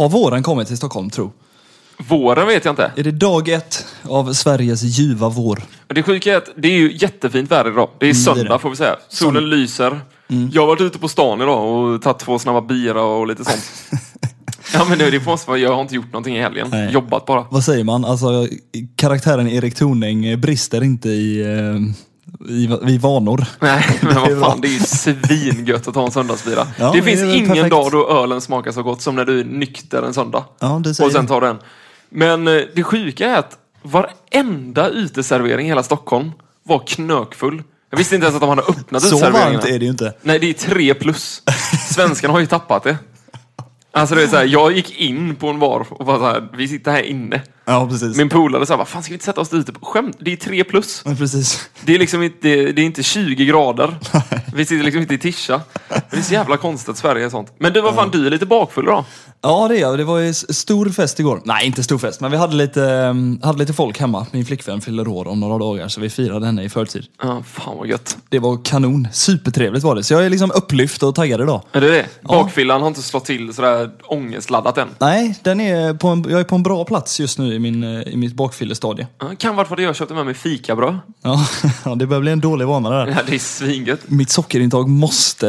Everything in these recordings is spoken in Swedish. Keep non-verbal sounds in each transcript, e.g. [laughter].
Har våren kommit till Stockholm, tro? Våren vet jag inte. Är det dag ett av Sveriges ljuva vår? Men Det sjuka är att det är ju jättefint väder idag. Det är Mm, det är söndag det. får vi säga. Solen lyser. Jag har varit ute på stan idag och tagit två snabba bira och lite sånt. [laughs] ja men det, det måste vara, jag har inte gjort någonting i helgen. Nej. Jobbat bara. Vad säger man? Alltså, karaktären Erik Tornäng brister inte i, eh, i, i vanor. Nej, [laughs] men Det vad fan, det är ju svingött att ta en söndagsbira. Ja, det det finns väl ingen perfekt. dag då ölen smakar så gott som när du är nykter en söndag. Ja, det säger och sen tar den. Men eh, det sjuka är att varenda uteservering i hela Stockholm var knökfull. Jag visste inte ens att de hade öppnat Så varmt är det ju inte. Nej, det är tre plus. Svenskarna har ju tappat det. Alltså det är så här, jag gick in på en bar och bara så här, vi sitter här inne. Ja, precis. Min polare sa, vad fan ska vi inte sätta oss ute? på Skämt, det är tre plus. Men precis. Det är liksom inte, det är inte 20 grader. Vi sitter liksom inte i Tisha. Det är så jävla konstigt att Sverige är sånt. Men du, vad fan, du är lite bakfull då? Ja, det är jag. Det var ju stor fest igår. Nej, inte stor fest, men vi hade lite, um, hade lite folk hemma. Min flickvän fyller år om några dagar, så vi firade henne i förtid. Ja, fan vad gött. Det var kanon. Supertrevligt var det. Så jag är liksom upplyft och taggad idag. Är det det? Bakfyllan har inte slått till sådär ångestladdat än. Nej, den är på en, jag är på en bra plats just nu i, min, eh, i mitt bakfyllestadie. Ja, kan vara för att jag köpte med mig fikabröd. Ja, [laughs] ja, det börjar bli en dålig vana där. Ja, det är svingött. Mitt sockerinintag måste,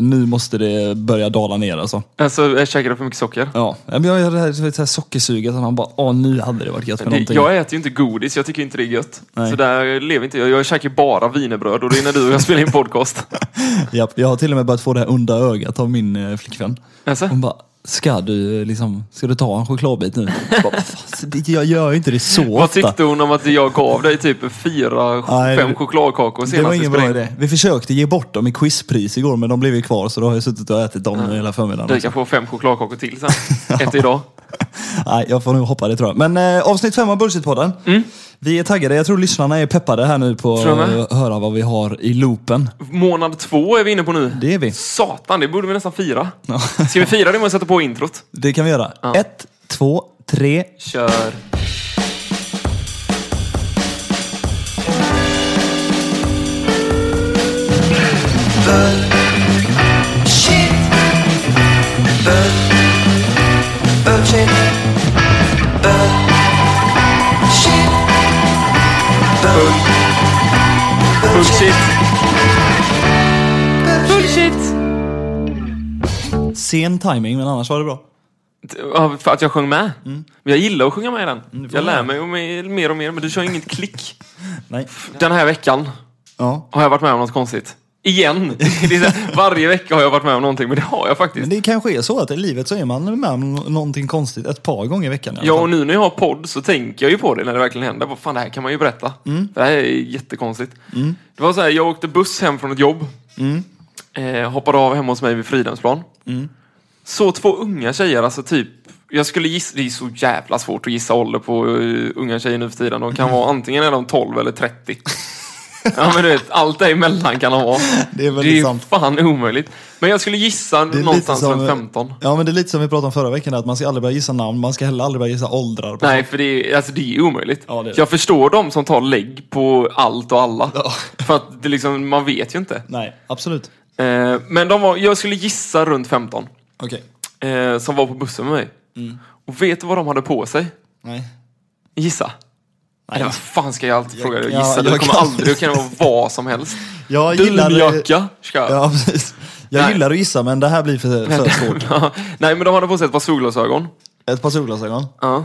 nu måste det börja dala ner alltså. Alltså, jag käkade för mycket socker. Ja, men jag har det här, det här sockersuget, att man bara, åh nu hade det varit gött med Det, någonting. jag äter ju inte godis, jag tycker inte det är gött. Nej. Så där lever inte jag. Jag käkar ju bara wienerbröd och det är när du och jag spelar in podcast. [laughs] Japp, jag har till och med börjat få det här onda ögat av min eh, flickvän. Alltså? Hon bara, ska du, eh, liksom, ska du ta en chokladbit nu? Jag, bara, "Fan, det- jag gör ju inte det så Vad ofta. tyckte hon om att jag gav dig typ fyra, Nej, fem det- chokladkakor Det senast var vi ingen spelade bra in? idé. Vi försökte ge bort dem i quizpris igår men de blev ju kvar så då har jag suttit och ätit dem hela förmiddagen. Du kan få fem chokladkakor till sen. [laughs] Ett idag. Nej, jag får nog hoppa det tror jag. Men eh, avsnitt fem av Bullshit-podden. Vi är taggade. Jag tror lyssnarna är peppade här nu på att höra vad vi har i loopen. Månad två är vi inne på nu. Det är vi. Satan, det borde vi nästan fira. Ska vi fira det med att sätta på introt? Det kan vi göra. Ett, två, tre. Kör. Shit. Bullshit. Bullshit. Sen timing men annars var det bra. Ja, för att jag sjöng med. Men jag gillar att sjunga med i den. Mm. får Jag lär mig mer och mer, men du kör inget klick. Nej. Den här veckan Ja. har jag varit med om något konstigt. Igen! [laughs] Varje vecka har jag varit med om någonting, men det har jag faktiskt. Men det kanske är så att i livet så är man med om någonting konstigt ett par gånger i veckan. i alla Ja, fall. och nu när jag har podd så tänker jag ju på det när det verkligen händer. Vad fan, det här kan man ju berätta. Mm. Det här är jättekonstigt. Det var så här, jag åkte buss hem från ett jobb. Mm. Eh, hoppade av hemma hos mig vid Fridhemsplan. Så två unga tjejer, alltså typ jag skulle gissa, det är så jävla svårt att gissa ålder på uh, unga tjejer nu för tiden. De kan vara antingen är de 12 eller 30. Ja men du vet, allt däremellan kan de vara. Det är väldigt det är sant. fan omöjligt. Men jag skulle gissa någonstans runt 15. Ja men det är lite som vi pratade om förra veckan, att man ska aldrig börja gissa namn, man ska heller aldrig börja gissa åldrar. På Nej, för det är, alltså, det är omöjligt. Ja, det är det. Jag förstår de som tar lägg på allt och alla. Ja. För att det liksom, man vet ju inte. Nej, absolut. Eh, men de var, jag skulle gissa runt 15. Okej. Eh, som var på bussen med mig. Mm. Och vet du vad de hade på sig? Nej. Gissa. Eller vad fan ska jag alltid fråga dig? ja, Gissa, jag det kommer kan- aldrig, kan vara vad som helst. [laughs] Jag gillar... Dunjacka. Ska. Ja, precis. Jag Nej. gillar att gissa men det här blir för, för svårt. [laughs] Nej, men de hade på sig ett par solglasögon. Ett par solglasögon. Ja.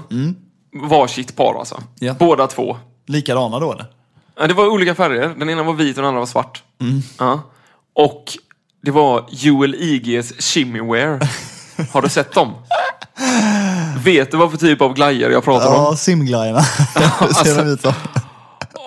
Varsitt par alltså. Mm. Ja. Båda två. Likadana då eller? Ja, det var olika färger. Den ena var vit och den andra var svart. Mm. Ja. Och det var Joel IGs Shimmywear. [laughs] Har du sett dem? Vet du vad för typ av glajjor jag pratar om? Ja, simglajjorna. [laughs] alltså- Ser de ut som.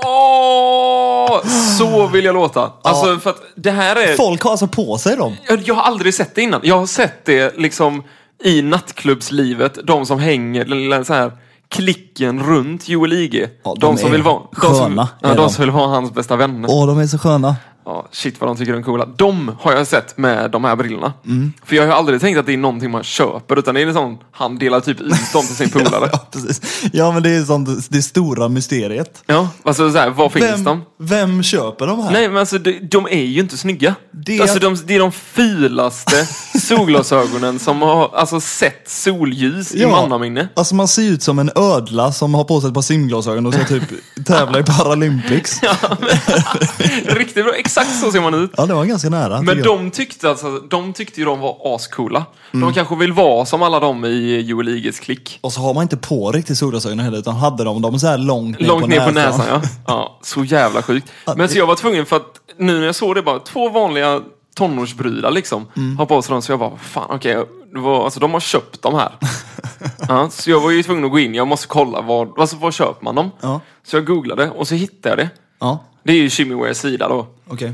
Åh, så vill jag låta. Alltså, för att det här är... Folk har alltså på sig dem. Jag, jag har aldrig sett det innan. Jag har sett det liksom i nattklubbslivet. De som hänger, lilla så här klicken runt Joel IG. Ja, de de som är vill vara... De som, sköna, ja, är de de. som vill vara hans bästa vänner. Åh, de är så sköna. Ja, shit vad de tycker de är coola. De har jag sett med de här brillorna. För jag har aldrig tänkt att det är någonting man köper, utan det är liksom, han delar typ ut dem till sin polare. [laughs] Ja, precis. Ja, men det är sånt, det stora mysteriet. Ja, alltså så här, var finns Vem, de? vem köper de här? Nej, men alltså de, de är ju inte snygga. Det- Alltså, de, det är de fulaste [laughs] solglasögonen som har alltså, sett solljus i Ja. mannaminne. Alltså man ser ut som en ödla som har på sig ett par simglasögon och ska typ tävla i [laughs] Paralympics. Ja, Riktigt bra, exakt så ser man ut. det var ganska nära. Men de tyckte, alltså, de tyckte ju de var ascoola. Mm. De kanske vill vara som alla de i Joel Iges klick. Och så har man inte på riktigt solglasögon heller, utan hade de dem så här långt ner Långt på ner näsan. på näsan, ja. [laughs] ja. Så jävla sjukt. Men så jag var tvungen för att nu när jag såg det bara, två vanliga tonårsbrudar liksom, Mm. har på sig dem, så jag bara, fan okej, det var, alltså de har köpt dem här. [laughs] ja, så jag var ju tvungen att gå in, jag måste kolla, var, alltså, var köper man dem? Ja. Så jag googlade och så hittade jag det. Ja, Det är ju Shimmywares sida då. okej.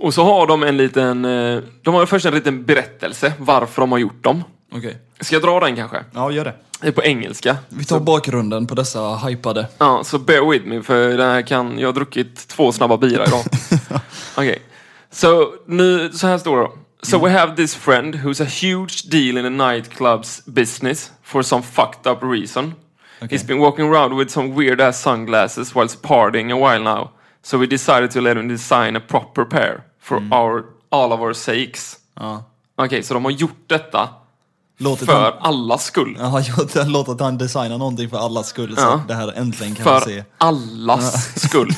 Och så har de en liten, eh, de har först en liten berättelse varför de har gjort dem. Okej. Ska jag dra den kanske? Ja, gör det. Det är på engelska. Vi tar bakgrunden på dessa hypade. Ja, så bear with me för det här kan, jag har druckit två snabba bira idag. [laughs] Okej, så nu, så här står det då. So we have this friend who's a huge deal in the nightclub's business for some fucked up reason. He's been walking around with some weird ass sunglasses whilst partying a while now. So we decided to let him design a proper pair for our, all of our sakes. Ja. Okej, så de har gjort detta Låtit för han, allas skull. ja, [laughs] jag låtit han designa någonting för allas skull, så Ja. att det här äntligen kan man För se. allas skull.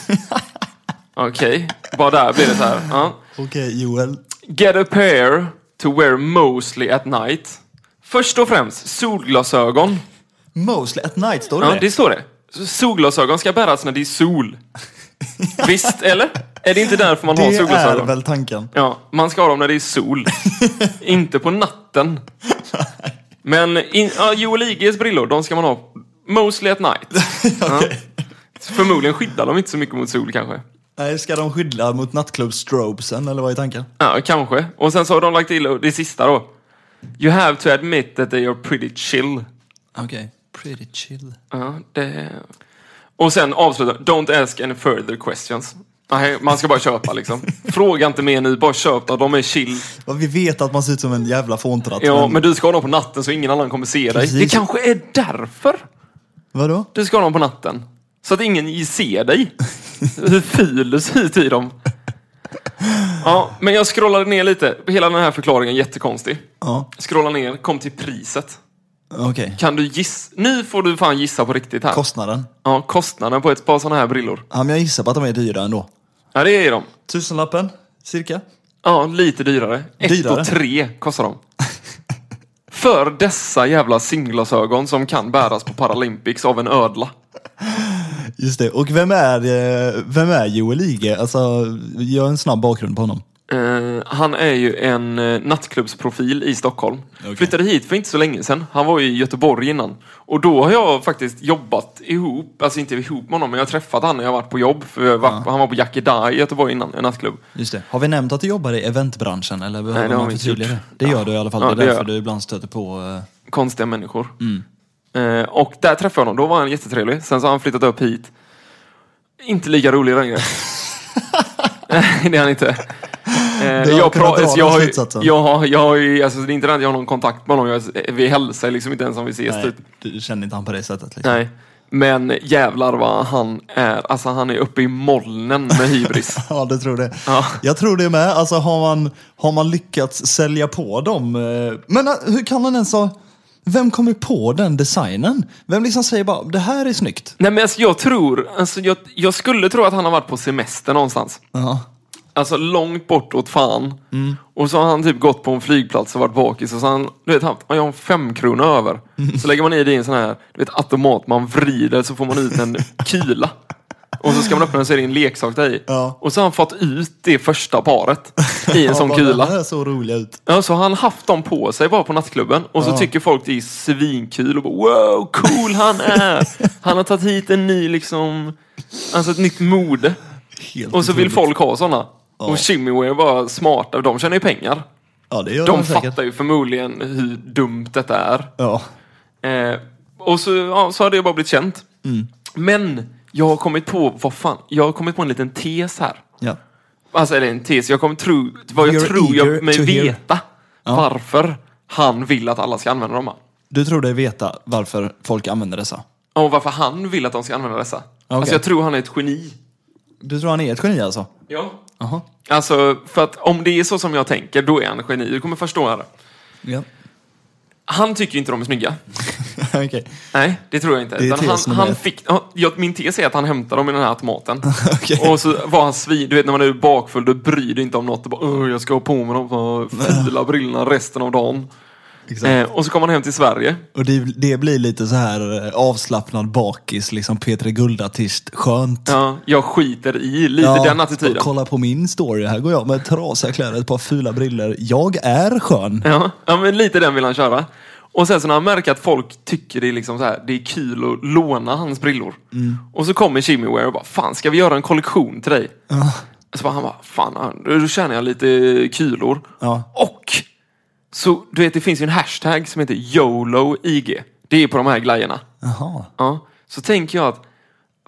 [laughs] Okej, bara där blir det så här. Ja. Okej, Joel. Get a pair to wear mostly at night. Först och främst, solglasögon. Mostly at night, står det Ja, det? står det. Solglasögon ska bäras när det är sol. Visst, eller? Är det inte därför man har Det är solglasögon? väl tanken. Ja, man ska ha dem när det är sol. [laughs] inte på natten. Men in, ja, Joel Iges brillor, de ska man ha mostly at night. [laughs] ja. Förmodligen skyddar de inte så mycket mot sol kanske. Nej, ska de skydda mot nattklubbstrobesen, eller vad är tanken? Ja, kanske. Och sen så har de lagt till det sista då. You have to admit that they are pretty chill. Okej. Pretty chill. Ja, det... Och sen avsluta. Don't ask any further questions. Nej, man ska bara köpa liksom. [laughs] Fråga inte mer nu, bara köp dem. De är chill. Ja, vi vet att man ser ut som en jävla fåntratt. Ja, men du ska ha dem på natten så ingen annan kommer se dig. Precis. Det kanske är därför Vadå? du ska ha dem på natten. Så att ingen ser dig. [laughs] Hur ful du ser ut i dem. Ja, men jag scrollade ner lite. Hela den här förklaringen är jättekonstig. Ja, Scrolla ner, kom till priset. Okej. Kan du gissa? Nu får du fan gissa på riktigt här. Kostnaden? ja, kostnaden på ett par sådana här brillor. Ja, men jag gissar på att de är dyra ändå. Ja, det är de. Tusenlappen, cirka? Ja, lite dyrare. Ett Dyrare? och tre kostar de. [laughs] För dessa jävla simglasögon som kan bäras på Paralympics av en ödla. Just det. Och vem är, eh, vem är Joel Ige? Alltså, gör en snabb bakgrund på honom. Eh, han är ju en uh, nattklubbsprofil i Stockholm. Okej. Flyttade hit för inte så länge sedan. Han var i Göteborg innan. Och då har jag faktiskt jobbat ihop, alltså inte ihop med honom, men jag har träffat han när jag har varit på jobb. För har varit, Han var på Jackie i Göteborg innan, en nattklubb. Just det. Har vi nämnt att du jobbar i eventbranschen? Eller behöver det har man förtydliga det? Det gör du i alla fall. Ja, det det är därför jag. du ibland stöter på... eh, konstiga människor. Mm. Eh, och där träffade jag honom, då var han jättetrevlig. Sen så har han flyttat upp hit. Inte lika rolig längre. [laughs] Nej, det är han inte. Eh, jag, pra- jag, har ju- jag, har- jag har ju, alltså det är inte det att jag har någon kontakt med honom. Jag, vi hälsar liksom inte ens om vi ses. nej, Typ. du känner inte han på det sättet. Liksom. Nej. Men jävlar vad han är. Alltså han är uppe i molnen med hybris. [laughs] Ja, det tror det. Ja. Jag tror det med. Alltså har man, har man lyckats sälja på dem. eh, Men eh, hur kan man ens ha... Vem kommer på den designen? Vem liksom säger bara, det här är snyggt? Nej men alltså, jag tror, alltså, jag, jag skulle tro att han har varit på semester någonstans. Ja. Alltså långt bort åt fan. Mm. Och så har han typ gått på en flygplats och varit bakis och så har han, du vet, haft, jag har en fem kronor över. Mm. Så lägger man i det i en sån här, du vet, automat, man vrider så får man ut en [laughs] kula. Och så ska man öppna den så är det en leksak där i. Ja. Och så har han fått ut det första paret i en [laughs] sån Ja, kula. Den så roliga ut. Ja, så har han haft dem på sig bara på nattklubben och så Ja. tycker folk det är svinkul och bara wow, cool han är! [laughs] Han har tagit hit en ny liksom, alltså ett nytt mode. Helt Och så vill otroligt. folk ha sådana. Och Shimmyware var smarta, de tjänar ju pengar. Ja, det gör De de säkert. fattar ju förmodligen hur dumt detta är. Ja. Eh, och så, ja, så har det bara blivit känt. Mm. Men jag har kommit på, vad fan, jag har kommit på en liten tes här. ja. alltså eller en tes, jag kommer tro, vad jag You're tror jag mig veta varför han vill att alla ska använda dem. va? Du tror dig veta varför folk använder dessa? Och varför han vill att de ska använda dessa. Alltså jag tror han är ett geni. Du tror han är ett geni alltså? Ja. Jaha. Alltså, för att om det är så som jag tänker, då är han geni. Du kommer förstå här. Ja. Han tycker inte de är snygga. [laughs] Okej. Nej, det tror jag inte. Det Utan han, han fick, ja, jag- min tes är att han hämtar dem i den här automaten. [laughs] Okej. Och så var han svin. Du vet när man är bakfull, då bryr dig inte om något. Du bara, "Åh, jag ska ha på mig de fula brillorna resten av dagen. Eh, och så kommer han hem till Sverige. Och det, det blir lite så här eh, avslappnad bakis, liksom Peter Guldartist, skönt. Ja, jag skiter i lite Ja, den attityden. Kolla på min story, här går jag med trasiga kläder, ett par fula briller. Jag är skön. Ja, ja, men lite den vill han köra. Och sen så när han märker att folk tycker det är, liksom så här, det är kul att låna hans brillor. Mm. Och så kommer Chimmyware och bara, fan ska vi göra en kollektion till dig? Så bara, han bara, fan, ja, då tjänar jag lite kulor. Ja. Och så, du vet, det finns ju en hashtag som heter YOLOIG. Det är på de här glajjorna. Jaha. Ja, så tänker jag att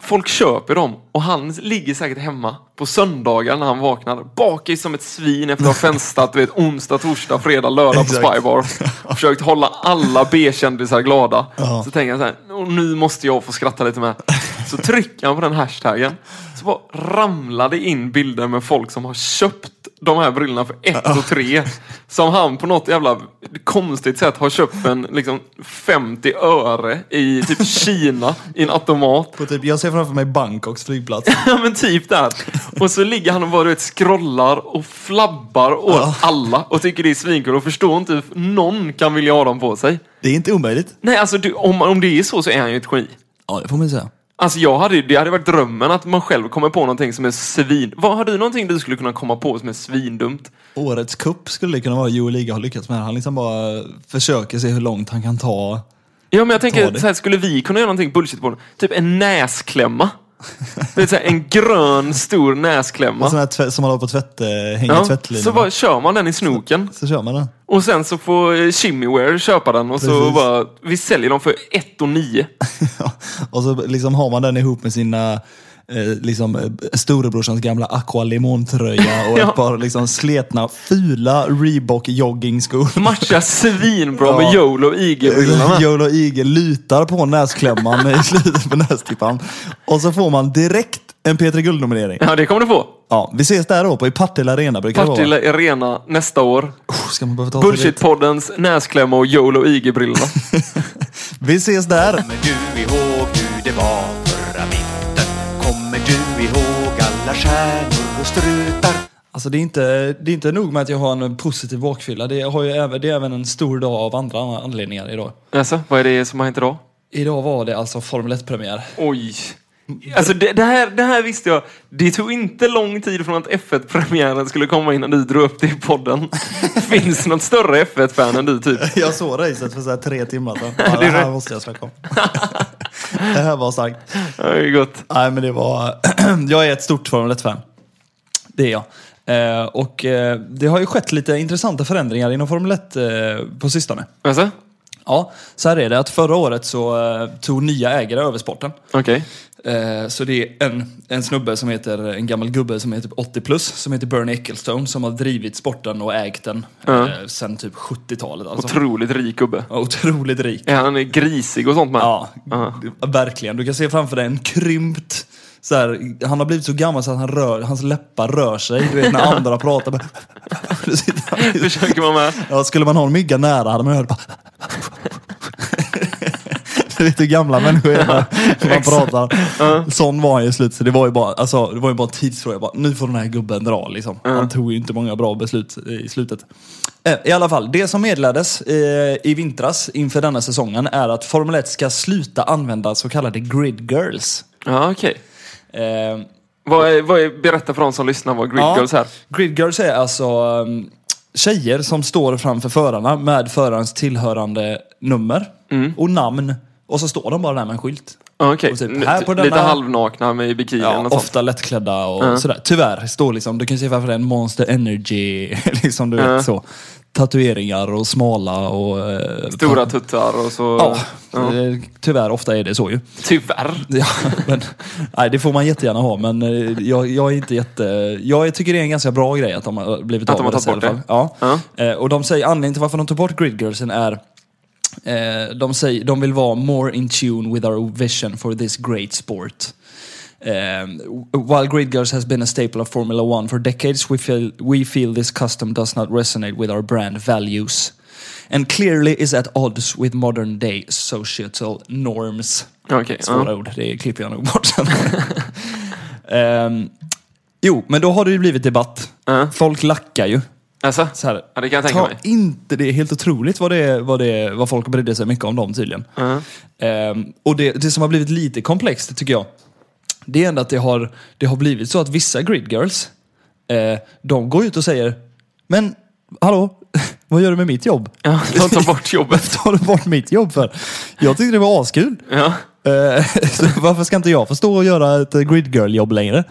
folk köper dem och han ligger säkert hemma på söndagar när han vaknar. Bakis som ett svin efter att ha [laughs] festat, du vet, onsdag, torsdag, fredag, lördag på. Spybar. [laughs] Försökt hålla alla B-kändisar glada. Så tänker han så här, "Åh, nu måste jag få skratta lite med. [laughs] Så trycker han på den hashtaggen. Så bara ramlar det in bilder med folk som har köpt de här brillorna för ett och tre. Som han på något jävla konstigt sätt har köpt för en liksom 50 öre i typ [laughs] Kina i en automat. På typ, jag ser framför mig Bangkoks flygplats. [laughs] Ja men typ där. Och så ligger han och bara du vet, scrollar och flabbar åt alla och tycker det är svinkul och förstår inte hur någon kan vilja ha dem på sig. Det är inte omöjligt. Nej alltså du, om, om det är så så är han ju ett geni. Ja, det får man säga. Alltså jag hade, det hade varit drömmen att man själv kommer på någonting som är svin... Vad Har du någonting du skulle kunna komma på som är svindumt? Årets kupp skulle det kunna vara Joel Liga har lyckats med. Han liksom bara försöker se hur långt han kan ta. Ja men jag tänker, så här, skulle vi kunna göra någonting bullshit på det? Typ en näsklämma. Du vet, så här, en grön stor näsklämma. En sån här tvätt, som man har på tvätt, eh, hänger Ja, tvättlinan. så bara kör man den i snoken. så kör man den. Och sen så får Chimmyware köpa den och så Precis. bara, vi säljer dem för 1 och 9. [laughs] och så liksom har man den ihop med sina eh, liksom, eh, storebrorsans gamla Aqua Limon-tröja och Ja. ett par liksom, sletna, fula Reebok joggingskor. Matchar svinbra [laughs] Ja. med YOLO och IG-brillorna. Joel [laughs] och Igel lutar på näsklämman i [laughs] slutet på nästippan. Och så får man direkt en Peter Guld-nominering. Ja, det kommer du få. Ja, vi ses där då på i Partille Arena brukar det vara. Partille Arena nästa år. Oh, Ska man behöva ta sig dit? Bullshitpoddens näsklämma och YOLO och IG-brillorna. Vi ses där! Kommer du ihåg hur det var? Kommer du ihåg alla stjärnor och strutar? Alltså det är, inte, det är inte nog med att jag har en positiv bakfylla. Det, har ju även, det är även en stor dag av andra anledningar idag. Alltså, vad är det som har hänt idag? Idag var det alltså Formel 1-premiär. Oj. Alltså det, det, här, det här visste jag. Det tog inte lång tid från att F1-premiären skulle komma innan du drog upp det i podden. [laughs] Finns det något större F1-fan än du typ? Jag såg racet för så här tre timmar sedan. Ja, Det det är här måste jag snacka om. [laughs] det här var starkt. Det är gott. Nej men det var... [clears throat] jag är ett stort Formel 1-fan. Det är jag. Eh, och eh, det har ju skett lite intressanta förändringar inom Formel 1 eh, på sistone. Alltså? Ja, så här är det att förra året så eh, tog nya ägare över sporten. Okej. Eh, Så det är en, en snubbe som heter, en gammal gubbe som heter typ 80 plus, som heter Bernie Ecclestone, som har drivit sporten och ägt den Ja. eh, sen typ 70-talet. Alltså. Otroligt rik gubbe. Ja, Otroligt rik. Är han grisig och sånt med? Ja, Ja. verkligen. Du kan se framför dig en krympt så här, han har blivit så gammal så att han rör, hans läppar rör sig. Du vet när andra pratar. bara- [laughs] [laughs] Försöker man med? Ja, skulle man ha en mygga nära hade man hört bara... [laughs] Du vet hur gamla människor är när man pratar. Sån var han ju i slutet, så det var ju bara, alltså, det var ju bara en tidsfråga. Bara, nu får den här gubben dra liksom. Han tog ju inte många bra beslut i slutet. Eh, I alla fall, det som meddelades eh, i vintras inför denna säsongen är att Formel 1 ska sluta använda så kallade grid girls. Ja, okej. Eh, Vad är, vad är, berätta för de som lyssnar vad Grid. Girls är. Grid girls är alltså um, tjejer som står framför förarna med förarens tillhörande nummer och namn. Och så står de bara där med en skylt. Okej, Och typ, N- här på lite halvnakna med i bikini Ja, och sånt. ofta lättklädda och Ja. sådär. Tyvärr, står liksom, du kan se det är en Monster Energy, [laughs] liksom du Ja. vet så. Tatueringar och smala och... eh, Stora tuttar och så... Ja, tyvärr ofta är det så ju. Tyvärr. [laughs] Ja, men, nej, det får man jättegärna ha, men eh, jag, jag är inte jätte... Jag tycker det är en ganska bra grej att de har blivit Att av de har tagit bort. Ja. Ja. Eh, Och de säger anledningen till varför de tog bort gridgirlsen är eh, de, säger, de vill vara more in tune with our vision for this great sport. Um, while Grid Girls has been a staple of Formula One for decades, we feel, we feel this custom does not resonate with our brand values. And clearly is at odds with modern day societal norms. Okej, Svåra ja. ord, det klipper jag nog bort sen. [laughs] Ehm, jo, men då har det ju blivit debatt. Ja. Folk lackar ju. Alltså? Så här, Ja, det kan jag tänka ta mig. inte det. är helt otroligt vad, det är, vad, det är, vad folk brydde sig mycket om dem tydligen. Ehm, och det, det som har blivit lite komplext tycker jag, det är ändå att det har, det har blivit så att vissa grid girls, eh, de går ut och säger, men hallå, [laughs] vad gör du med mitt jobb? Ja, de tar bort jobbet. [laughs] Tar du bort mitt jobb för? Jag tyckte det var askul. Ja. Eh, [laughs] så varför ska inte jag få stå och göra ett eh, grid girl jobb längre?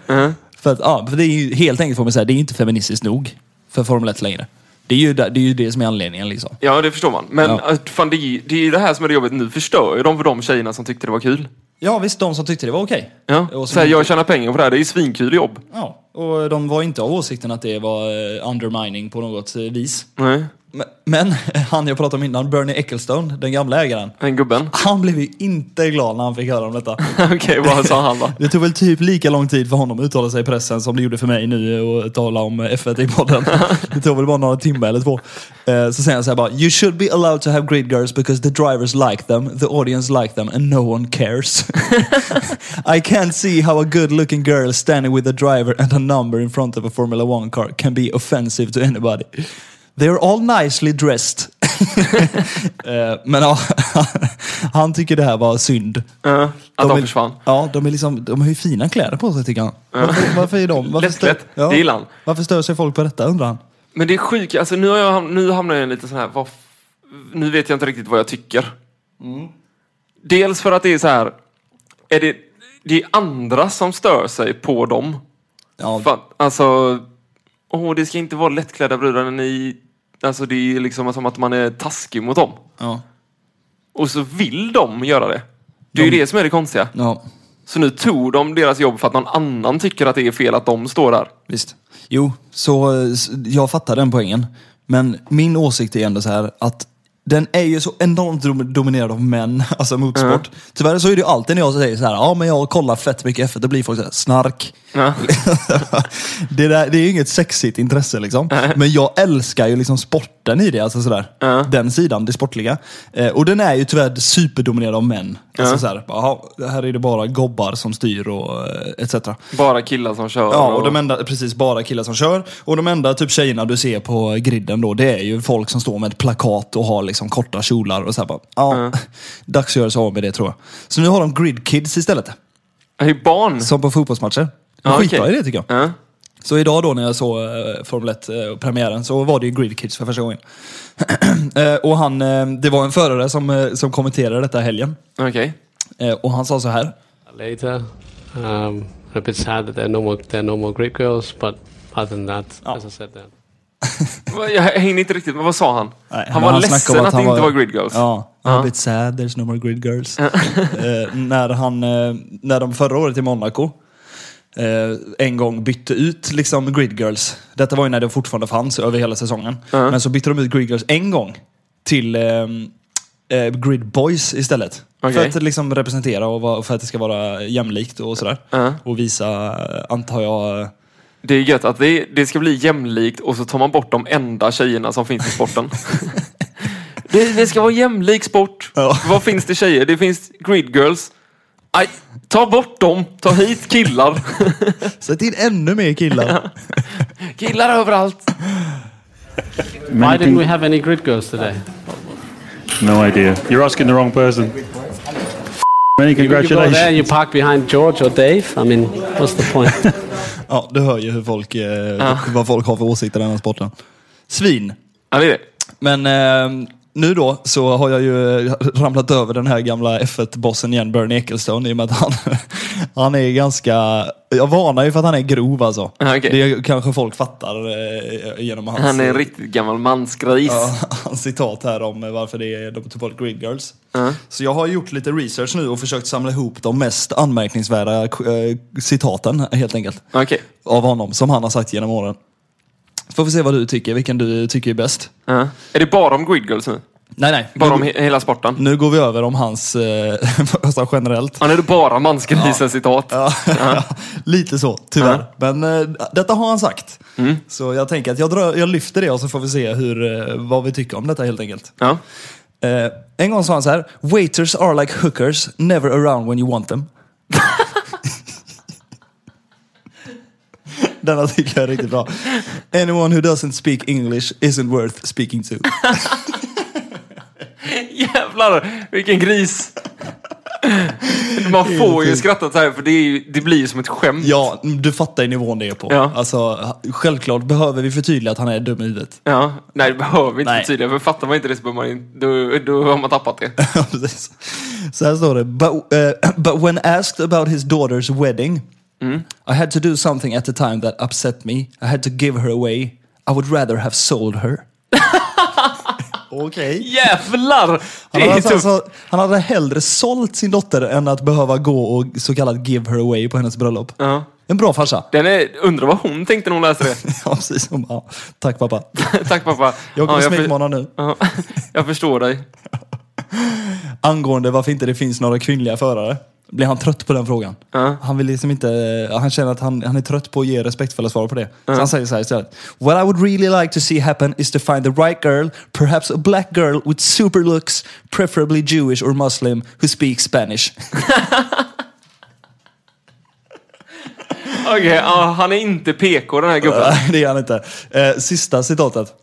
För, att, ja, för det är ju helt enkelt får man säga, det är inte feministiskt nog för Formel 1 längre. Det är ju det, det, är ju det som är anledningen liksom. Ja, det förstår man. Men Ja. äh, fan, det, är det är ju det här som är det jobbet. Nu förstör ju de för de tjejerna som tyckte det var kul. Ja visst, de som tyckte det var okej. Ja. Och som Så här, jag tjänar pengar på det här. Det är ju svinkul jobb. Ja, och de var inte av åsikten att det var eh, undermining på något eh, vis. Nej. Men, [laughs] han jag pratade om innan, Bernie Ecclestone, den gamla ägaren. Den gubben. Han blev ju inte glad när han fick höra om detta. [laughs] Okej, vad sa han då? Det tog väl typ lika lång tid för honom att uttala sig i pressen som det gjorde för mig nu och tala om F1 i podden. [laughs] Det tog väl bara några timmar eller två. Eh, Så säger han så här bara, You should be allowed to have grid girls because the drivers like them, the audience like them and no one cares. I can't see how a good looking girl standing with a driver and a number in front of a Formula One car can be offensive to anybody. They are all nicely dressed. [laughs] Eh, Men ja, [laughs] han tycker det här var synd. Ja, att de, är- försvann. Ja, de, är liksom, de har ju fina kläder på sig tycker han. Varför, varför är de? Varför Lättklätt. Det gillar han. Varför stör sig folk på detta undrar han? Men det är sjukt. Alltså, nu, har jag, nu hamnar jag i en lite sån här... Vad, f- nu vet jag inte riktigt vad jag tycker. Dels för att det är så här... Är det, det är andra som stör sig på dem. Ja, Fan, alltså... Åh, det ska inte vara lättklädda brudar när ni... Alltså det är liksom som att man är taskig mot dem. ja, Och så vill de göra det. Det är ju De- det som är det konstiga. ja, Så nu tog de deras jobb för att någon annan tycker att det är fel att de står där. visst. Jo, så jag fattar den poängen. Men min åsikt är ändå så här att den är ju så enormt dom- dominerad av män, [laughs] alltså motorsport. Tyvärr så är det ju alltid när jag säger så här, ja men jag kollar fett mycket F1, då blir folk så här, snark. Ja. [laughs] det, där, det är ju inget sexigt intresse liksom. Men jag älskar ju liksom sporten i det, alltså sådär. Ja. Den sidan, det sportliga. Eh, och den är ju tyvärr superdominerad av män. Alltså Ja. såhär, jaha, här är det bara gobbar som styr och eh, etc. Bara killar som kör. Ja, och de enda, precis bara killar som kör. Och de enda typ tjejerna du ser på griden då, det är ju folk som står med ett plakat och har liksom korta kjolar och så här bara, ja, [laughs] dags att göra sig av med det tror jag. Så nu har de grid kids istället. Det är barn. Som på fotbollsmatcher. Ja, Skitbra okej. idé tycker jag. Ja. Så idag då när jag såg eh, Formel 1 eh, premiären så var det ju Grid Kids för första gången. [clears throat] eh, och han, det var en förare som, som kommenterade detta helgen. Okej. Eh, och han sa så här. later. Um, a bit sad that there are no more there are no more great girls, but other than that, Oh. as I said, then [laughs] Jag hänger inte riktigt med. Vad sa han? Nej, han men var snackade ledsen om att, det han inte var Grid Girls. Ja, Ja. a bit sad, there's no more Grid Girls. eh, när, han, när de förra året i Monaco eh, en gång bytte ut liksom Grid Girls. Detta var ju när det fortfarande fanns över hela säsongen. Ja. Men så bytte de ut Grid Girls en gång till eh, eh, Grid Boys istället. Okej. För att liksom representera och för att det ska vara jämlikt och sådär. Ja. Och visa, antar jag, Det är gött att det, det ska bli jämlikt och så tar man bort de enda tjejerna som finns i sporten. [laughs] det, det ska vara jämlik sport. Ja. Vad finns det tjejer? Det finns Grid Girls. Aj, ta bort dem. Ta hit killar. [laughs] sätt in ännu mer killar. killar överallt. why didn't we have any great girls today? No idea. You're asking the wrong person. Many You, you go there and congratulations. you park behind George or Dave. I mean, what's the point? [laughs] Ja, du hör ju hur folk, eh, vad folk har för åsikter i den här sporten. Svin. Ja, det är det. Men eh, nu då så har jag ju ramlat över den här gamla F1-bossen igen, Bernie Ecclestone, i och med att han, [laughs] han är ganska... Jag varnar ju för att han är grov alltså. Okej. Det kanske folk fattar eh, genom hans, Han är en riktigt gammal mansgris. ja, [laughs] hans citat här om varför det är de tog bort Grid Girls. Ja. Så jag har gjort lite research nu och försökt samla ihop de mest anmärkningsvärda eh, citaten helt enkelt. Okej. Av honom, som han har sagt genom åren. Får vi se vad du tycker, vilken du tycker är bäst. Ja. Är det bara om Grid Girls nu? Nej, nej. Bara nu, om he- hela sporten? nu går vi över om hans, eh, [laughs] alltså generellt. Ja, nu är det bara mansgrisens citat. Ja, [laughs] lite så, tyvärr. Men eh, detta har han sagt. Mm. Så jag tänker att jag, drar, jag lyfter det och så får vi se hur, eh, vad vi tycker om detta helt enkelt. Ja. Eh, en gång sa han så här. Waiters are like hookers, never around when you want them. Denna tycker jag är riktigt bra. Anyone who doesn't speak English isn't worth speaking to. [laughs] Jävlar, vilken gris! Man får ju skratta så här för det, ju, det blir ju som ett skämt. Ja, du fattar ju nivån det är på. Ja. Alltså, självklart behöver vi förtydliga att han är dum i huvudet. Ja, nej det behöver vi inte Nej. förtydliga, för fattar man inte det så behöver man inte, då, då har man tappat det. [laughs] Så här står det. But, eh, [clears throat] but when asked about his daughter's wedding, I had to do something at the time that upset me. I had to give her away. I would rather have sold her. [laughs] Okej. Jävlar! Han, Det hade är alltså, tufft. alltså, han hade hellre sålt sin dotter än att behöva gå och så kallat give her away på hennes bröllop. Ja. En bra farsa. Den är, undrar vad hon tänkte när hon läste det. [laughs] Ja, precis. Hon bara, Ja, tack pappa. [laughs] Tack pappa. Jag kommer Ja, för- smekmåna nu. Ja, jag förstår dig. [gasps] Angående varför inte det finns några kvinnliga förare. Blir han trött på den frågan? Ja. Han vill liksom inte, han känner att han, han är trött på att ge respektfulla svar på det. Så han säger så här istället. What I would really like to see happen is to find the right girl, perhaps a black girl with super looks, preferably Jewish or Muslim, who speaks Spanish. [laughs] Okej, ja, han är inte PK den här gubben. [laughs] Det är han inte. Eh, sista citatet.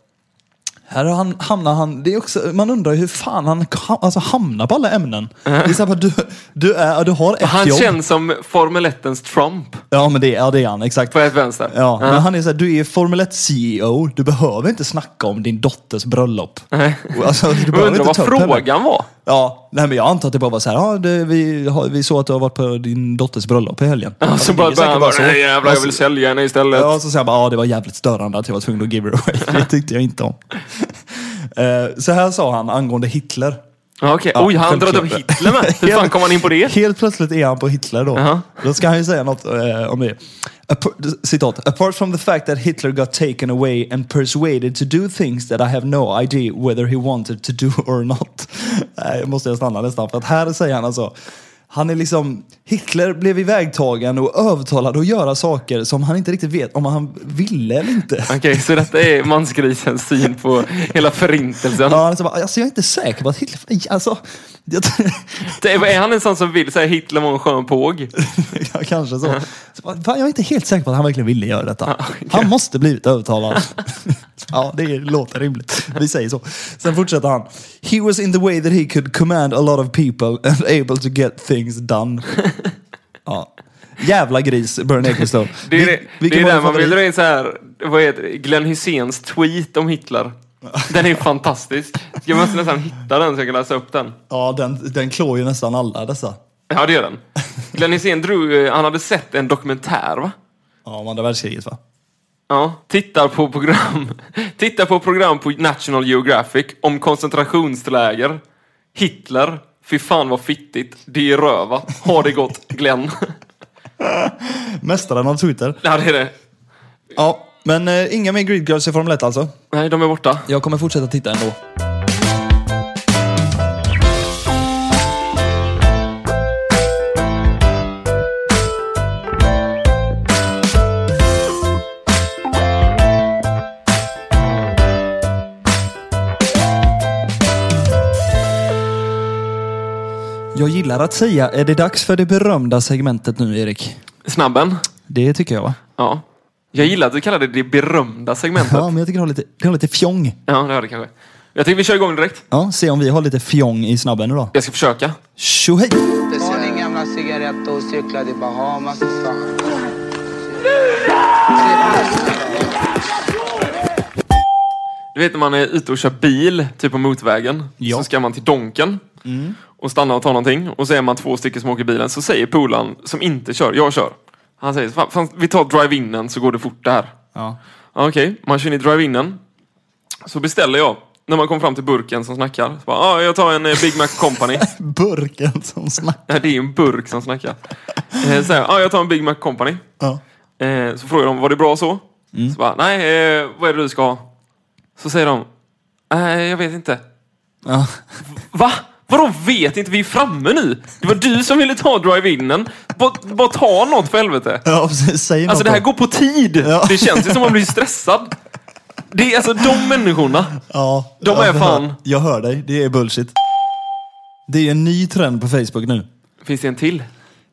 Här han, hamnar han, det är också, man undrar hur fan han alltså, hamnar på alla ämnen. Det är så här, du, du, är, du har ett Han jobb. känns som Formel 1 Trump Ja men det, ja, det är han, exakt. på ett vänster. Ja, men han är så här, du är Formel 1 CEO, du behöver inte snacka om din dotters bröllop. Alltså, du Jag behöver undrar inte vad upp henne. frågan var. Ja, nej, men jag antar att det bara var så här, ja, det, vi, har, vi såg att du har varit på din dotters bröllop i helgen. Ja, Alltså, så det bara börjar han bara, nej jävlar jag Och vill sälja henne istället. Ja, så säger jag bara, ja det var jävligt störande att jag var tvungen att give her away. [laughs] Det tyckte jag inte om. Eh, så här sa han angående Hitler. Ja, Okej, oj han självklart. drar upp Hitler med. Hur fan kom han in på det? Helt plötsligt är han på Hitler då. Jaha. Då ska han ju säga något eh, om det. Citat. Apart from the fact that Hitler got taken away and persuaded to do things that I have no idea whether he wanted to do or not. [laughs] Nej, måste jag stanna nästan. För att här säger han alltså. Han är liksom, Hitler blev ivägtagen och övertalad att göra saker som han inte riktigt vet om han ville eller inte. Okej, så detta är mansgrisens syn på hela förintelsen. Ja, alltså, alltså, jag är inte säker på att Hitler... Alltså, jag, [laughs] Det är, han en sån som vill säga Hitler var en skön påg? [laughs] Ja, kanske så. så bara, jag är inte helt säker på att han verkligen ville göra detta. Okej. Han måste blivit övertalad. [laughs] ja, det låter rimligt. Vi säger så. Sen fortsätter han. He was in the way that he could command a lot of people and able to get things done. ja. Jävla gris, Bernie Ecclestone. Det är, Vil- det, vilken det är där man vill dra in så här, vad heter det? Glenn Hyséns tweet om Hitler. Den är fantastisk. Jag måste nästan hitta den så jag kan läsa upp den. Ja, den, den klår ju nästan alla dessa. Ja, det gör den. Glenn Hysén drog, eh, han hade sett en dokumentär va? Ja, om andra världskriget va? Ja, tittar på program. [laughs] Tittar på program på National Geographic om koncentrationsläger. Hitler. Fy fan vad fittigt. Det är röva. Ha det gott, Glenn. Mästaren av Twitter. Ja, det är det. Ja, men eh, inga mer Grid Girls i Formel 1 alltså. Nej, de är borta. Jag kommer fortsätta titta ändå. Jag gillar att säga, är det dags för det berömda segmentet nu Erik? Snabben. Det tycker jag va? Ja. Jag gillar att du kallar det det berömda segmentet. Ja, men jag tycker det har lite, det har lite fjong. Ja, det har det kanske. Jag tycker vi kör igång direkt. Ja, se om vi har lite fjong i snabben nu då. Jag ska försöka. Tjohej! Ta din gamla cigarett och cykla till Bahamas. Fan. Du vet när man är ute och kör bil, typ på motorvägen. Ja. Så ska man till Donken och stanna och ta någonting. Och så är man två stycken som åker bilen. Så säger polaren som inte kör, jag kör. Han säger, fan, fan, vi tar drive-inen så går det fort där. Ja. Okej, man kör in i drive-inen. Så beställer jag. När man kommer fram till burken som snackar. Så bara, ah, jag tar en eh, Big Mac Company. [laughs] Burken som snackar. Ja, det är ju en burk som snackar. Eh, så här, ah, jag tar en Big Mac Company. Ja. Eh, så frågar de, var det bra så? Så bara, nej, eh, vad är det du ska ha? Så säger de, nej, jag vet inte. Ja. Va? Vadå vet inte? Vi är framme nu. Det var du som ville ta drive-inen. Bara, bara ta något för helvete. Ja, precis. Säg Alltså något det här då. går på tid. Ja. Det känns ju som man blir stressad. Det är alltså de människorna. Ja, De är jag hör- fan- Jag hör dig, det är bullshit. Det är en ny trend på Facebook nu. Finns det en till?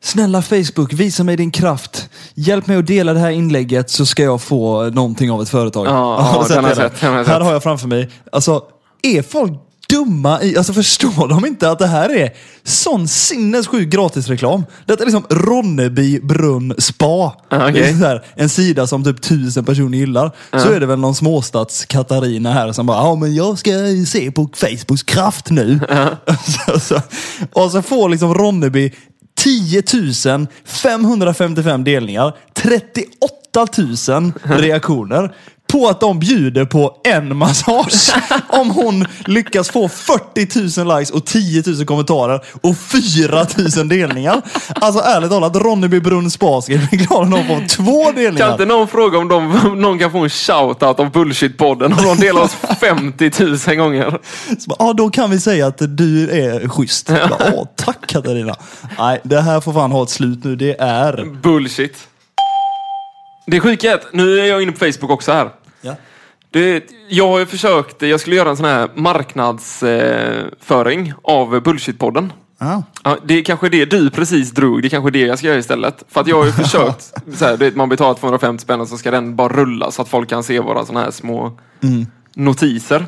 Snälla Facebook, visa mig din kraft. Hjälp mig att dela det här inlägget så ska jag få någonting av ett företag. Ja, Har [laughs] du ja, sett den har jag sett, den har jag Här har jag framför mig. Alltså, är folk dumma i, alltså förstår de inte att det här är sån sinnessjuk gratisreklam? Detta är liksom Ronneby brunn spa. Är så här, en sida som typ tusen personer gillar. Så är det väl någon småstads Katarina här som bara, ja men jag ska se på Facebooks kraft nu. [laughs] så, så, och så får liksom Ronneby 10 555 delningar, 38 000 reaktioner på att de bjuder på en massage. [laughs] Om hon lyckas få 40 000 likes och 10 000 kommentarer och 4 000 delningar. Alltså ärligt talat, Ronneby Brunn Spa ska bli glad om de får två Kan delningar. inte någon fråga om, de, någon kan få en shout-out av Bullshit-podden om de delar oss 50 000 gånger? Så Ja, då kan vi säga att du är schysst. Ja, tack Katarina. Nej, det här får fan ha ett slut nu. Det är... Bullshit. Det sjuka är att, nu är jag inne på Facebook också här. Ja. Det, jag har ju försökt, jag skulle göra en sån här marknadsföring av Bullshit-podden. Ja. Ja, det är kanske det du precis drog, det är kanske det jag ska göra istället. För att jag har ju [laughs] försökt, så här, vet, man betalar 250 spänn och så ska den bara rulla så att folk kan se våra såna här små notiser.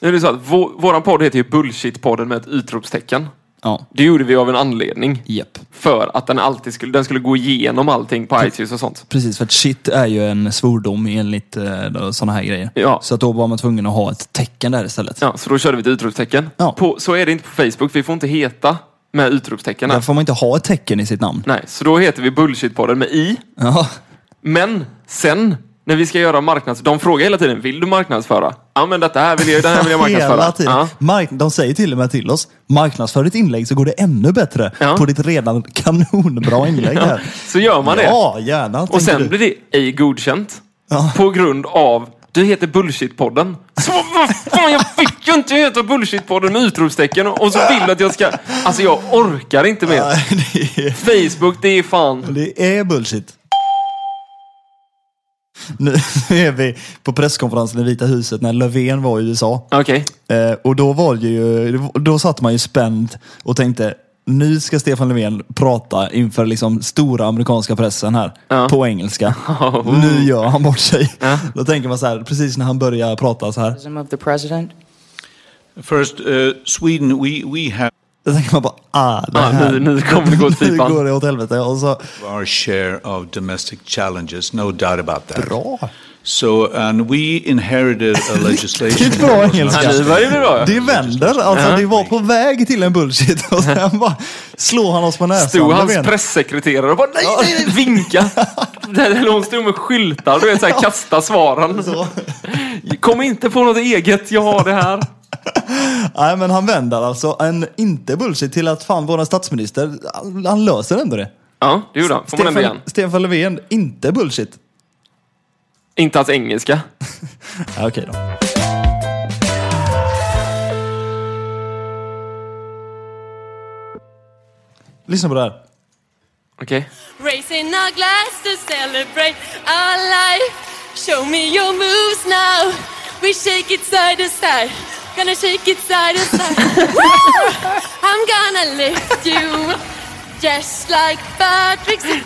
Nu är det så att vår, våran podd heter ju Bullshit-podden med ett utropstecken. Ja. Det gjorde vi av en anledning. Japp. För att den alltid skulle, den skulle gå igenom allting på iTunes och sånt. Precis, för att shit är ju en svordom enligt eh, sådana här grejer. Ja. Så att då var man tvungen att ha ett tecken där istället. Ja, så då körde vi ett utropstecken. Ja. På, så är det inte på Facebook, vi får inte heta med utropstecken. Där får man inte ha ett tecken i sitt namn. Nej, så då heter vi Bullshit-podden med i. Ja. Men sen när vi ska göra marknads... De frågar hela tiden, vill du marknadsföra? Ja, men detta här vill jag, det här vill jag [laughs] marknadsföra. Hela tiden. Ja. Mark- de säger till och med till oss, marknadsför ditt inlägg så går det ännu bättre Ja. på ditt redan kanonbra inlägg här. Så gör man det. Ja, gärna. Och sen du. blir det ej godkänt. Ja. På grund av, du heter Bullshit-podden. Så vad fan, jag fick ju inte heta Bullshit-podden med utropstecken. Och så vill du att jag ska... Alltså jag orkar inte mer. Facebook, det är fan... Det är bullshit. Nu [laughs] nu är vi på presskonferensen i Vita huset när Löfven var i USA. Okej. Eh, och då var det ju, då satt man ju spänd och tänkte nu ska Stefan Löfven prata inför liksom stora amerikanska pressen här Ja. på engelska. [laughs] Nu gör han bort sig. Då tänker man så här, precis när han börjar prata så här. of the president? First, uh, Sweden, we, we have Då tänker man bara, ah, det här. nu- nu kommer det gå åt [laughs] Nu pipan. går det åt helvete. Och så, our share of domestic challenges, no doubt about that. bra. So, and we inherited a [laughs] legislation. Det är bra engelska. not Ja, nu börjar det bra. Det vänder. Alltså, det var på väg till en bullshit och sen bara slår han oss på näsan. Stod hans pressekreterare och bara nej, nej, nej, vinka. [laughs] Där hon stod med skyltar, du vet såhär kasta svaren. Så. Kom inte på något eget, jag har det här. Nej, men han vänder alltså en inte bullshit till att fan våran statsminister, han- han löser ändå det. Ja, det gjorde han. Får man ändå igen. Stefan, Stefan Löfven, inte bullshit. Inte hans engelska. [laughs] Ja, okej då. Lyssna på det här. Okej. Raising our glass to celebrate our life. Show me your moves now. We shake it side to side. Gonna shake it side to side. I'm gonna lift you just like Patrick said. [laughs]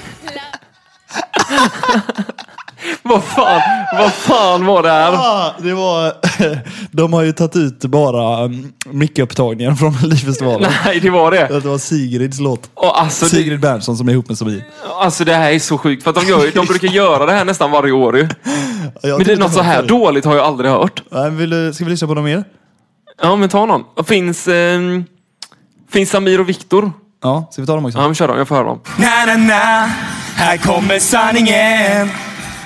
Vad fan, vad fan var det här? Ah, det var, [laughs] de har ju tagit ut bara mickupptagningen från [laughs] Melodifestivalen. Nej, det var det. Det var Sigrids låt. Och alltså, det, Sigrid Bernson som är ihop med Sofie. alltså det här är så sjukt. För att de, gör, de brukar göra det här nästan varje år ju. Men det är något så här dåligt har jag aldrig hört. Nej, vill du, ska vi lyssna på något mer? Ja, men ta någon. Finns, ehm, finns Samir och Viktor? Ja, ska vi ta dem också? Ja, men kör dem. Jag får höra dem. Na, na, na, här kommer sanningen.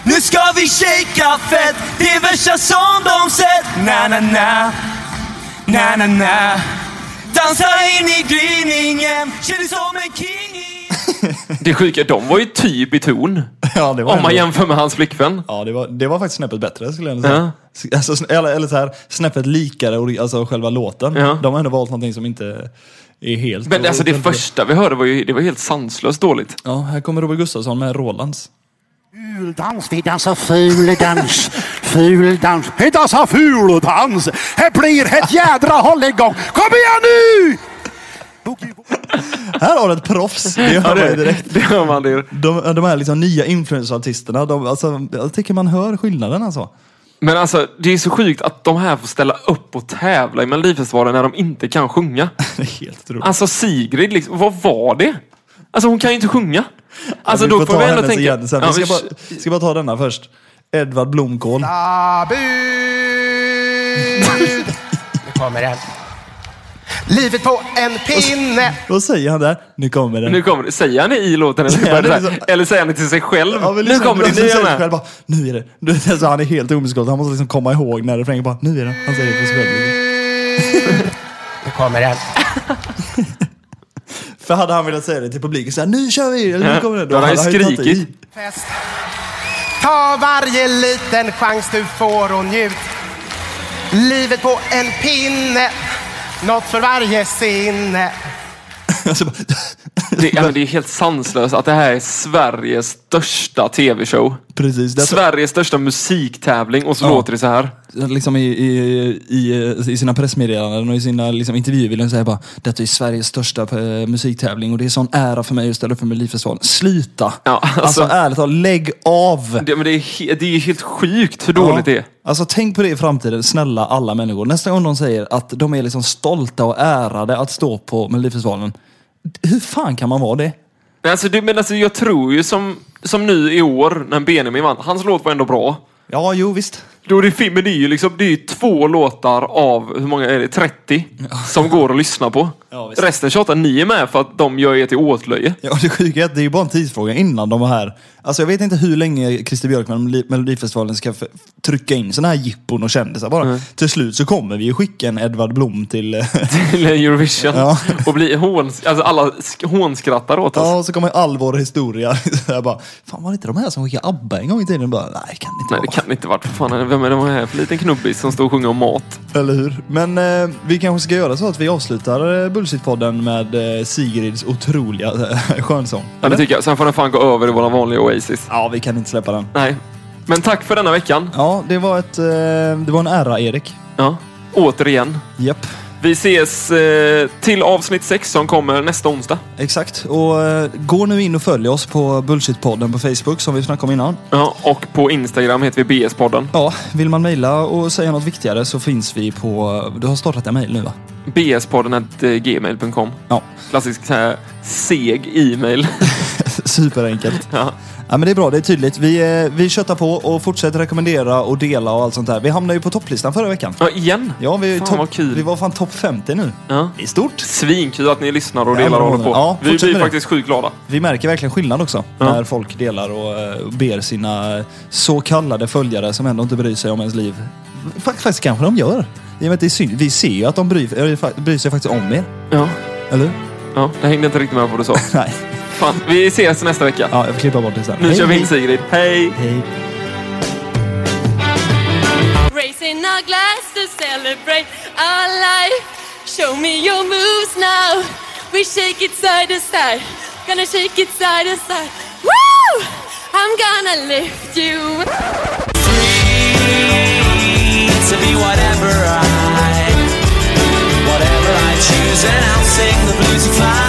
Nu ska vi shakea fett, det är värsta som de sett. Na, na, na, na, na, na. Dansa in i gryningen, känn dig som en king. Det sjuka, de var ju typ i ton. Ja, det var Om man ändå- jämför med hans flickvän. Ja, det var, det var faktiskt snäppet bättre skulle jag ändå säga. Alltså, sn- eller, eller så här, snäppet likare, alltså själva låten. Ja. De har ändå valt någonting som inte är helt... Men alltså det första vi hörde var ju det var helt sanslöst dåligt. Ja, här kommer Robert Gustafsson med Rolands. Fuldans, vi dansar fuldans, fuldans, vi dansar fuldans. Här blir ett jädra hålligång. Kom igen nu! Här har du ett proffs, det hör Ja, man ju det, direkt. det hör man. Det. De, de här liksom nya influencerartisterna, de, alltså, jag tycker man hör skillnaden alltså. Men alltså, det är så sjukt att de här får ställa upp och tävla i Melodifestivalen när de inte kan sjunga. [laughs] Det är helt otroligt. Alltså Sigrid, liksom, vad var det? Alltså hon kan ju inte sjunga. Alltså vi då får ta vi ändå tänka... igen sen. Ja, vi ska, vi- bara, ska bara ta denna först. Edvard Blomkål. Nu kommer den. Livet på en pinne. Vad säger han där? Nu kommer den. Nu kommer det. Säger han det i låten eller, Säger det liksom- eller säger han det till sig själv? Ja, nu liksom, kommer det, alltså, nu är säger jag sig med. själv bara, nu är det. Du alltså, han är helt omusikalisk. Han måste liksom komma ihåg när refrängen bara, nu är det. Han säger det på sig själv. [laughs] Nu kommer den. [laughs] För hade han velat säga det till publiken så här, nu kör vi! Eller nu kommer det. då hade han ju skrikit. Fest. Ta varje liten chans du får och njut. Livet på en pinne. Något för varje sinne. [laughs] Alltså, det, ja, men det är helt sanslöst att det här är Sveriges största tv-show. Precis. Därför, Sveriges största musiktävling och så Ja. låter det så här. liksom i, i, i, i sina pressmeddelanden och i sina liksom, intervjuer vill han säga bara Detta är Sveriges största eh, musiktävling och det är sån ära för mig att ställa upp för Melodifestivalen. Sluta! Ja, alltså, alltså- ärligt talat, lägg av! Det, men det, är, det är helt sjukt hur dåligt det är. Alltså tänk på det i framtiden, snälla alla människor. Nästa gång de säger att de är liksom stolta och ärade att stå på Melodifestivalen. Hur fan kan man vara det? Alltså, det men alltså, jag tror ju som, som nu i år när Benjamin vann. Hans låt var ändå bra. Ja, jo visst. Då är det, men det är ju liksom, det är ju två låtar av, hur många är det? 30? Som går att lyssna på. Ja, visst. Resten tjatar ni är med för att de gör er till åtlöje. Ja, det sjuka är att det är ju bara en tidsfråga innan de var här. Alltså jag vet inte hur länge Christer Björkman och Melodifestivalen ska f- trycka in såna här jippon och kändisar bara. Mm. Till slut så kommer vi ju skicka en Edvard Blom till... eh, [laughs] Till Eurovision. Ja. Och bli hån, alltså alla sk- hånskrattar åt oss. ja, och så kommer all vår historia. [laughs] Så jag bara, fan var det inte de här som skickade ABBA en gång i tiden? Bara, nej, det kan inte Nej, vara. det kan inte varit. För fan, vem är de här för liten knubbis som står och sjunger om mat? Eller hur? Men eh, vi kanske ska göra så att vi avslutar eh, Bullshit-podden med eh, Sigrids otroliga eh, [laughs] skönsång. Ja, det tycker jag. Sen får den fan gå över i våra vanliga Oasis. Ja, vi kan inte släppa den. Nej. Men tack för denna veckan. Ja, det var, ett, eh, det var en ära, Erik. Ja. Återigen. Japp. Vi ses eh, till avsnitt 6 som kommer nästa onsdag. Exakt. Och eh, gå nu in och följ oss på Bullshit-podden på Facebook som vi snackade om innan. Ja, och på Instagram heter vi BS-podden. Ja, vill man mejla och säga något viktigare så finns vi på... Du har startat en mejl nu va? BS-podden gmail.com. Ja. Klassisk så här seg e-mail. [laughs] Superenkelt. ja. Ja men det är bra, det är tydligt. Vi, eh, vi köttar på och fortsätter rekommendera och dela och allt sånt där. Vi hamnade ju på topplistan förra veckan. ja, igen. Ja, vi, är Fan, topp- vad kul. vi var fan topp 50 nu. Ja. Det är stort. Svinkul att ni lyssnar och Ja, delar och håller på. Ja, vi fortsätt blir med det. faktiskt sjukt glada. Vi märker verkligen skillnad också Ja. när folk delar och eh, ber sina så kallade följare som ändå inte bryr sig om ens liv. Fak- Faktiskt kanske de gör. I och med att det är synd. Vi ser ju att de bryr, eller fa- bryr sig faktiskt om er. Ja. Eller hur? ja, jag hängde inte riktigt med på vad du sa. Nej. Fan, vi ses nästa vecka. Ja, jag får klippa bort det sen. Nu hej, kör vi in Sigrid. Hej! hej. Raising our glass to celebrate our life Show me your moves now We shake it side to side Gonna shake it side to side Woo! I'm gonna lift you Free to be whatever I Whatever I choose and I'll sing the blues and fly